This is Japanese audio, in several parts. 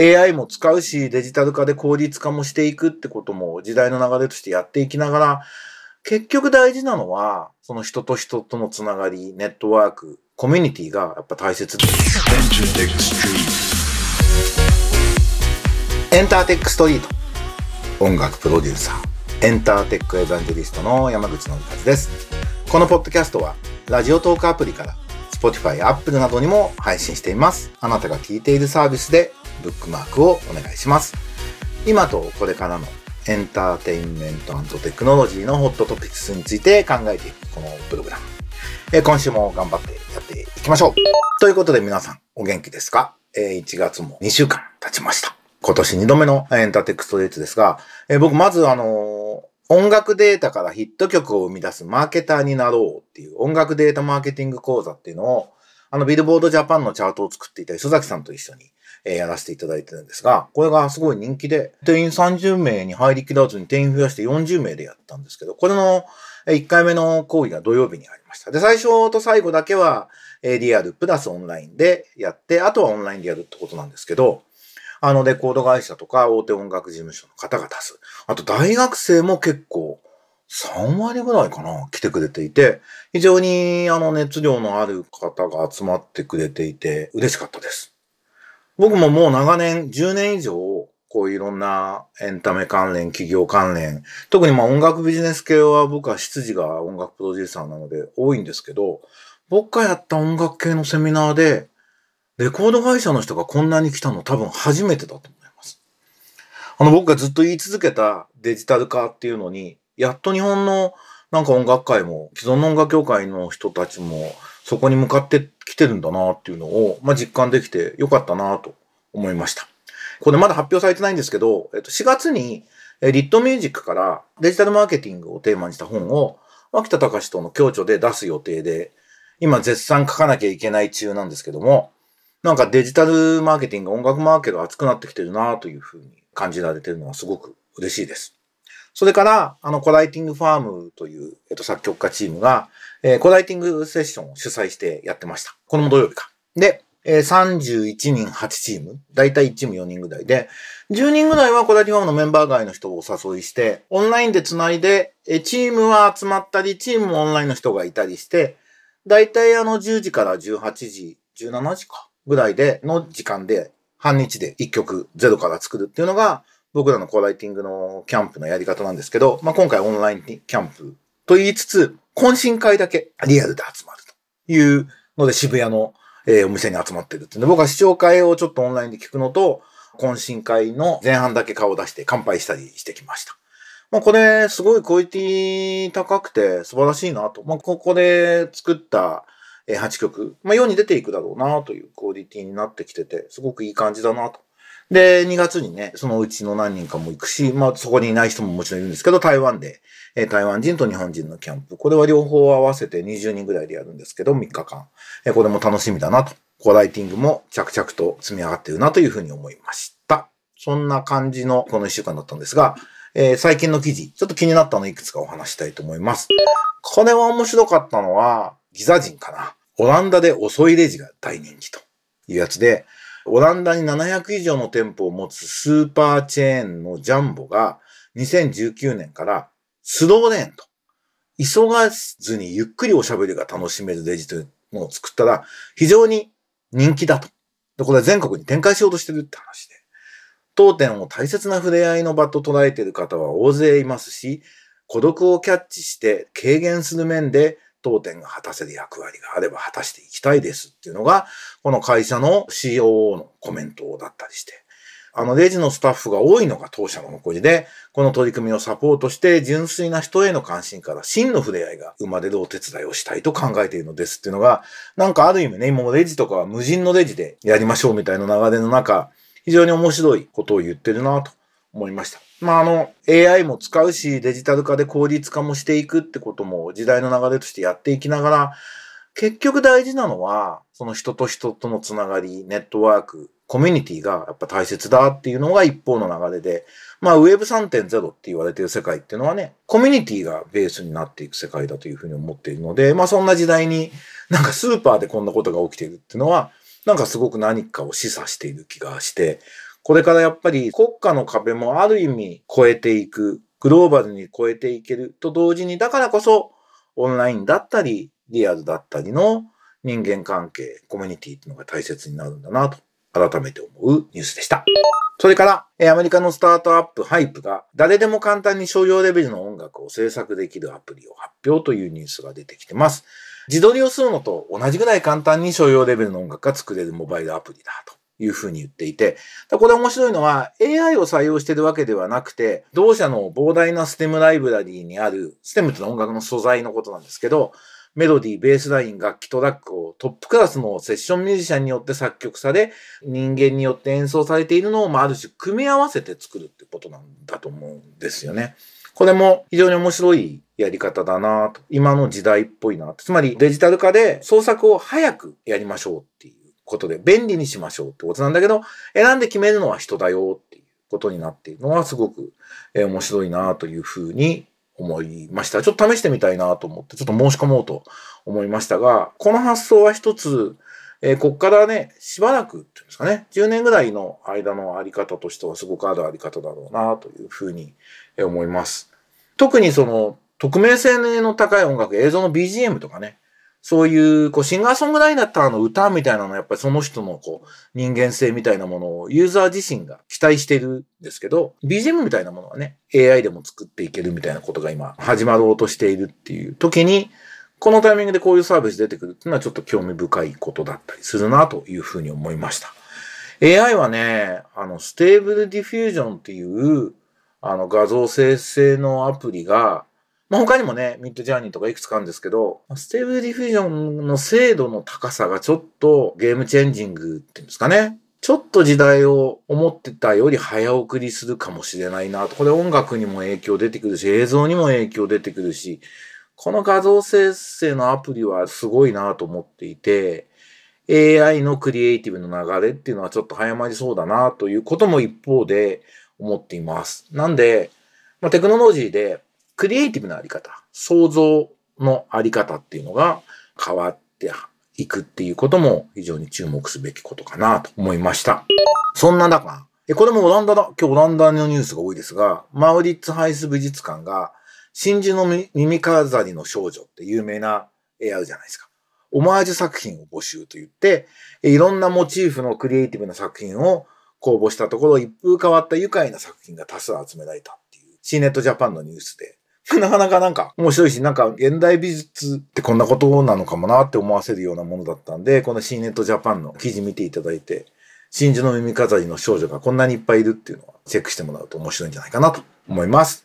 AI も使うし、デジタル化で効率化もしていくってことも時代の流れとしてやっていきながら、結局大事なのは、その人と人とのつながり、ネットワーク、コミュニティがやっぱ大切です。エンターテックストリート。音楽プロデューサー、エンターテックエヴァンジェリストの山口のりかずです。このポッドキャストは、ラジオトークアプリから、Spotify、Apple などにも配信しています。あなたが聞いているサービスでブックマークをお願いします。今とこれからのエンターテインメントテクノロジーのホットトピックスについて考えていくこのプログラム。え今週も頑張ってやっていきましょう。ということで皆さんお元気ですか、え ?1 月も2週間経ちました。今年2度目のエンターテックストレートですが、え僕まずあの音楽データからヒット曲を生み出すマーケターになろうっていう音楽データマーケティング講座っていうのを、あのビルボードジャパンのチャートを作っていた磯崎さんと一緒にえー、やらせていただいてるんですが、これがすごい人気で、定員30名に入りきらずに定員増やして40名でやったんですけど、これの1回目の講義が土曜日にありました。で、最初と最後だけは、えリアルプラスオンラインでやって、あとはオンラインでやるってことなんですけど、あの、レコード会社とか大手音楽事務所の方が出す。あと大学生も結構3割ぐらいかな、来てくれていて、非常にあの熱量のある方が集まってくれていて嬉しかったです。僕ももう長年、10年以上、こういろんなエンタメ関連、企業関連、特にまあ音楽ビジネス系は僕は執事が音楽プロデューサーなので多いんですけど、僕がやった音楽系のセミナーで、レコード会社の人がこんなに来たの多分初めてだと思います。あの僕がずっと言い続けたデジタル化っていうのに、やっと日本のなんか音楽界も、既存の音楽協会の人たちも、そこに向かってきてるんだなっていうのを、まあ、実感できてよかったなと思いました。これまだ発表されてないんですけど、えっと、4月に、リットミュージックからデジタルマーケティングをテーマにした本を、脇田隆との共著で出す予定で、今絶賛書かなきゃいけない中なんですけども、なんかデジタルマーケティング、音楽マーケットが熱くなってきてるなというふうに感じられてるのはすごく嬉しいです。それから、あの、コライティングファームという、えっと、作曲家チームが、えー、コライティングセッションを主催してやってました。これも土曜日か。で、えー、31人8チーム、だいたい1チーム4人ぐらいで、10人ぐらいはコラティファームのメンバー外の人をお誘いして、オンラインで繋いで、えチームは集まったり、チームもオンラインの人がいたりして、だいたいあの10時から18時、17時か、ぐらいでの時間で、半日で1曲ゼロから作るっていうのが、僕らのコーライティングのキャンプのやり方なんですけど、まあ、今回オンラインキャンプと言いつつ、懇親会だけリアルで集まるというので渋谷の、えー、お店に集まってるっていうので、僕は視聴会をちょっとオンラインで聞くのと、懇親会の前半だけ顔を出して乾杯したりしてきました。まあこれ、すごいクオリティ高くて素晴らしいなと。まあここで作った8曲、まあ世に出ていくだろうなというクオリティになってきてて、すごくいい感じだなとで、2月にね、そのうちの何人かも行くし、まあそこにいない人ももちろんいるんですけど、台湾で、え、台湾人と日本人のキャンプ。これは両方合わせて20人ぐらいでやるんですけど、3日間。え、これも楽しみだなと。コライティングも着々と積み上がってるなというふうに思いました。そんな感じのこの1週間だったんですが、えー、最近の記事、ちょっと気になったのいくつかお話したいと思います。これは面白かったのは、ギザ人かな。オランダで遅いレジが大人気というやつで、オランダに700以上の店舗を持つスーパーチェーンのジャンボが2019年からスローレーンと、急がずにゆっくりおしゃべりが楽しめるレジというのを作ったら非常に人気だと。で、これは全国に展開しようとしてるって話で。当店を大切な触れ合いの場と捉えている方は大勢いますし、孤独をキャッチして軽減する面で当店が果たせる役割があれば果たしていきたいですっていうのが、この会社の COO のコメントだったりして、あの、レジのスタッフが多いのが当社の残りで、この取り組みをサポートして、純粋な人への関心から真の触れ合いが生まれるお手伝いをしたいと考えているのですっていうのが、なんかある意味ね、今もレジとかは無人のレジでやりましょうみたいな流れの中、非常に面白いことを言ってるなと思いました。まあ、あの、AI も使うし、デジタル化で効率化もしていくってことも時代の流れとしてやっていきながら、結局大事なのは、その人と人とのつながり、ネットワーク、コミュニティがやっぱ大切だっていうのが一方の流れで、まあ Web3.0 って言われてる世界っていうのはね、コミュニティがベースになっていく世界だというふうに思っているので、まあそんな時代になんかスーパーでこんなことが起きているっていうのは、なんかすごく何かを示唆している気がして、これからやっぱり国家の壁もある意味超えていく、グローバルに超えていけると同時に、だからこそオンラインだったり、リアルだったりの人間関係、コミュニティっていうのが大切になるんだなと改めて思うニュースでした。それから、アメリカのスタートアップ、ハイプが、誰でも簡単に商用レベルの音楽を制作できるアプリを発表というニュースが出てきてます。自撮りをするのと同じぐらい簡単に商用レベルの音楽が作れるモバイルアプリだと。いうふうに言っていて、これ面白いのは AI を採用してるわけではなくて、同社の膨大な STEM ライブラリーにある、STEM というのは音楽の素材のことなんですけど、メロディー、ベースライン、楽器、トラックをトップクラスのセッションミュージシャンによって作曲され、人間によって演奏されているのを、まあ、ある種組み合わせて作るってことなんだと思うんですよね。これも非常に面白いやり方だなと。今の時代っぽいなつまりデジタル化で創作を早くやりましょうっていうことで便利にしましょうってことなんだけど、選んで決めるのは人だよっていうことになっているのはすごく面白いなというふうに思いました。ちょっと試してみたいなと思って、ちょっと申し込もうと思いましたが、この発想は一つ、えー、こっからね、しばらくっていうんですかね、10年ぐらいの間のあり方としてはすごくあるあり方だろうなというふうに思います。特にその、匿名性の高い音楽、映像の BGM とかね、そういう、こう、シンガーソングライターの歌みたいなのは、やっぱりその人の、こう、人間性みたいなものをユーザー自身が期待してるんですけど、BGM みたいなものはね、AI でも作っていけるみたいなことが今、始まろうとしているっていう時に、このタイミングでこういうサービス出てくるっていうのはちょっと興味深いことだったりするなというふうに思いました。AI はね、あの、ステーブルディフュージョンっていう、あの、画像生成のアプリが、まあ、他にもね、ミッドジャーニーとかいくつかあるんですけど、ステーブルディフュージョンの精度の高さがちょっと game changing っていうんですかね。ちょっと時代を思ってたより早送りするかもしれないなと。これ音楽にも影響出てくるし、映像にも影響出てくるし、この画像生成のアプリはすごいなと思っていて、AI のクリエイティブの流れっていうのはちょっと早まりそうだなということも一方で思っています。なんで、まあ、テクノロジーでクリエイティブなあり方、想像のあり方っていうのが変わっていくっていうことも非常に注目すべきことかなと思いました。そんな中、これもオランダだ。今日オランダのニュースが多いですが、マウリッツハイス美術館が真珠の耳飾りの少女って有名な絵あるじゃないですか。オマージュ作品を募集と言って、いろんなモチーフのクリエイティブな作品を公募したところ、一風変わった愉快な作品が多数集められたっていう、シーネットジャパンのニュースで、なかなかなんか面白いし、なんか現代美術ってこんなことなのかもなって思わせるようなものだったんで、この C ネットジャパンの記事見ていただいて、真珠の耳飾りの少女がこんなにいっぱいいるっていうのはチェックしてもらうと面白いんじゃないかなと思います。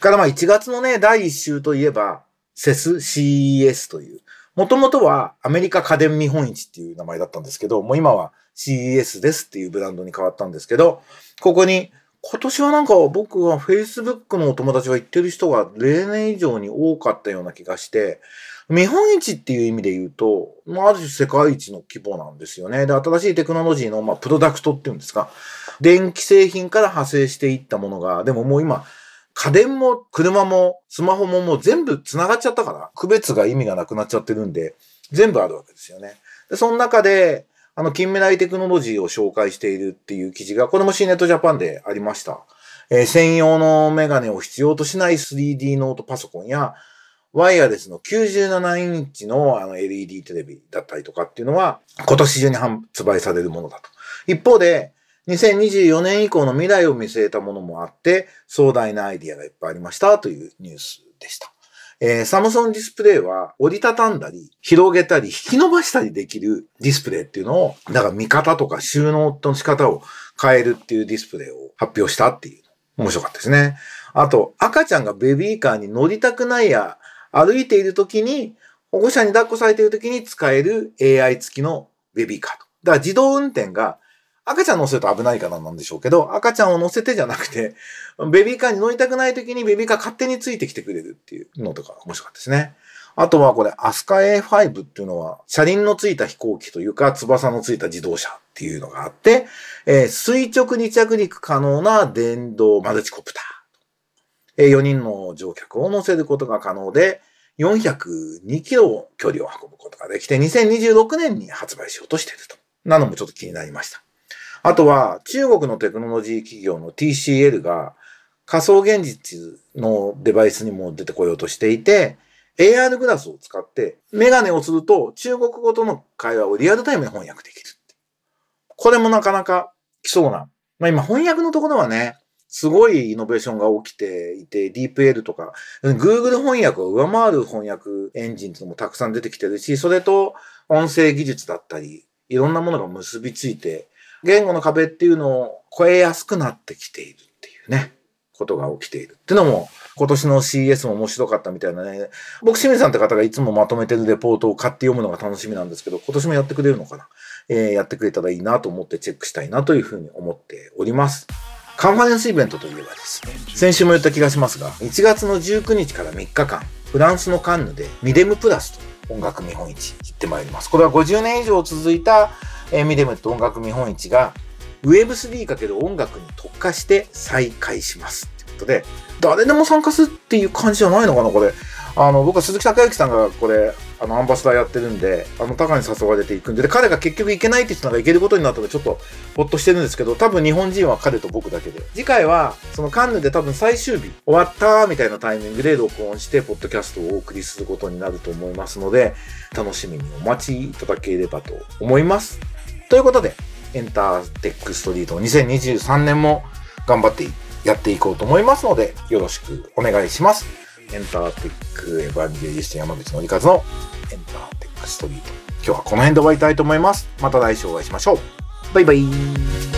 からまあ1月のね、第1週といえば、セス CES という、もともとはアメリカ家電見本市っていう名前だったんですけど、もう今は CES ですっていうブランドに変わったんですけど、ここに今年はなんか僕は Facebook のお友達が言ってる人が例年以上に多かったような気がして、見本市っていう意味で言うと、まあ、ある種世界一の規模なんですよね。で、新しいテクノロジーの、まあ、プロダクトっていうんですか。電気製品から派生していったものが、でももう今、家電も車もスマホももう全部繋がっちゃったから、区別が意味がなくなっちゃってるんで、全部あるわけですよね。で、その中で、あの、近未来テクノロジーを紹介しているっていう記事が、これも C ネットジャパンでありました。えー、専用のメガネを必要としない 3D ノートパソコンや、ワイヤレスの97インチのあの LED テレビだったりとかっていうのは、今年中に発売されるものだと。一方で、2024年以降の未来を見据えたものもあって、壮大なアイディアがいっぱいありましたというニュースでした。えー、サムソンディスプレイは折りたたんだり、広げたり、引き伸ばしたりできるディスプレイっていうのを、だから見方とか収納の仕方を変えるっていうディスプレイを発表したっていう。面白かったですね。あと、赤ちゃんがベビーカーに乗りたくないや、歩いている時に、保護者に抱っこされている時に使える AI 付きのベビーカーと。だから自動運転が赤ちゃん乗せると危ないからなんでしょうけど、赤ちゃんを乗せてじゃなくて、ベビーカーに乗りたくない時にベビーカー勝手についてきてくれるっていうのとか面白かったですね。あとはこれ、アスカ A5 っていうのは、車輪のついた飛行機というか、翼のついた自動車っていうのがあって、えー、垂直に着陸可能な電動マルチコプター。えー、4人の乗客を乗せることが可能で、402キロ距離を運ぶことができて、2026年に発売しようとしていると。なのもちょっと気になりました。あとは中国のテクノロジー企業の TCL が仮想現実のデバイスにも出てこようとしていて、AR グラスを使ってメガネをすると中国語との会話をリアルタイムで翻訳できる。これもなかなか来そうな。まあ今翻訳のところはね、すごいイノベーションが起きていて、DeepL とか、Google 翻訳を上回る翻訳エンジンっていうのもたくさん出てきてるし、それと音声技術だったり、いろんなものが結びついて、言語の壁っていうのを超えやすくなってきているっていうね、ことが起きているっていうのも、今年の CS も面白かったみたいなね。僕、清水さんって方がいつもまとめてるレポートを買って読むのが楽しみなんですけど、今年もやってくれるのかな？えー、やってくれたらいいなと思ってチェックしたいなというふうに思っております。カンファレンスイベントといえばですね、先週も言った気がしますが、1月の19日から3日間、フランスのカンヌでミデムプラスと音楽見本市行ってまいります。これは50年以上続いた、えー、ミデムと音楽見本市が Web3× 音楽に特化して再開します。ということで、誰でも参加するっていう感じじゃないのかな、これ。あの、僕は鈴木孝之さんがこれ、あの、アンバサダーやってるんで、あの、高に誘われていくんで、で、彼が結局行けないって言ったのが行けることになったので、ちょっと、ほっとしてるんですけど、多分日本人は彼と僕だけで。次回は、そのカンヌで多分最終日、終わったみたいなタイミングで録音して、ポッドキャストをお送りすることになると思いますので、楽しみにお待ちいただければと思います。ということで、エンターテックストリート2023年も頑張ってやっていこうと思いますので、よろしくお願いします。エンターテックエヴァンゲリスト山口のりかずのエンターテックストリート。今日はこの辺で終わりたいと思います。また来週お会いしましょう。バイバイ。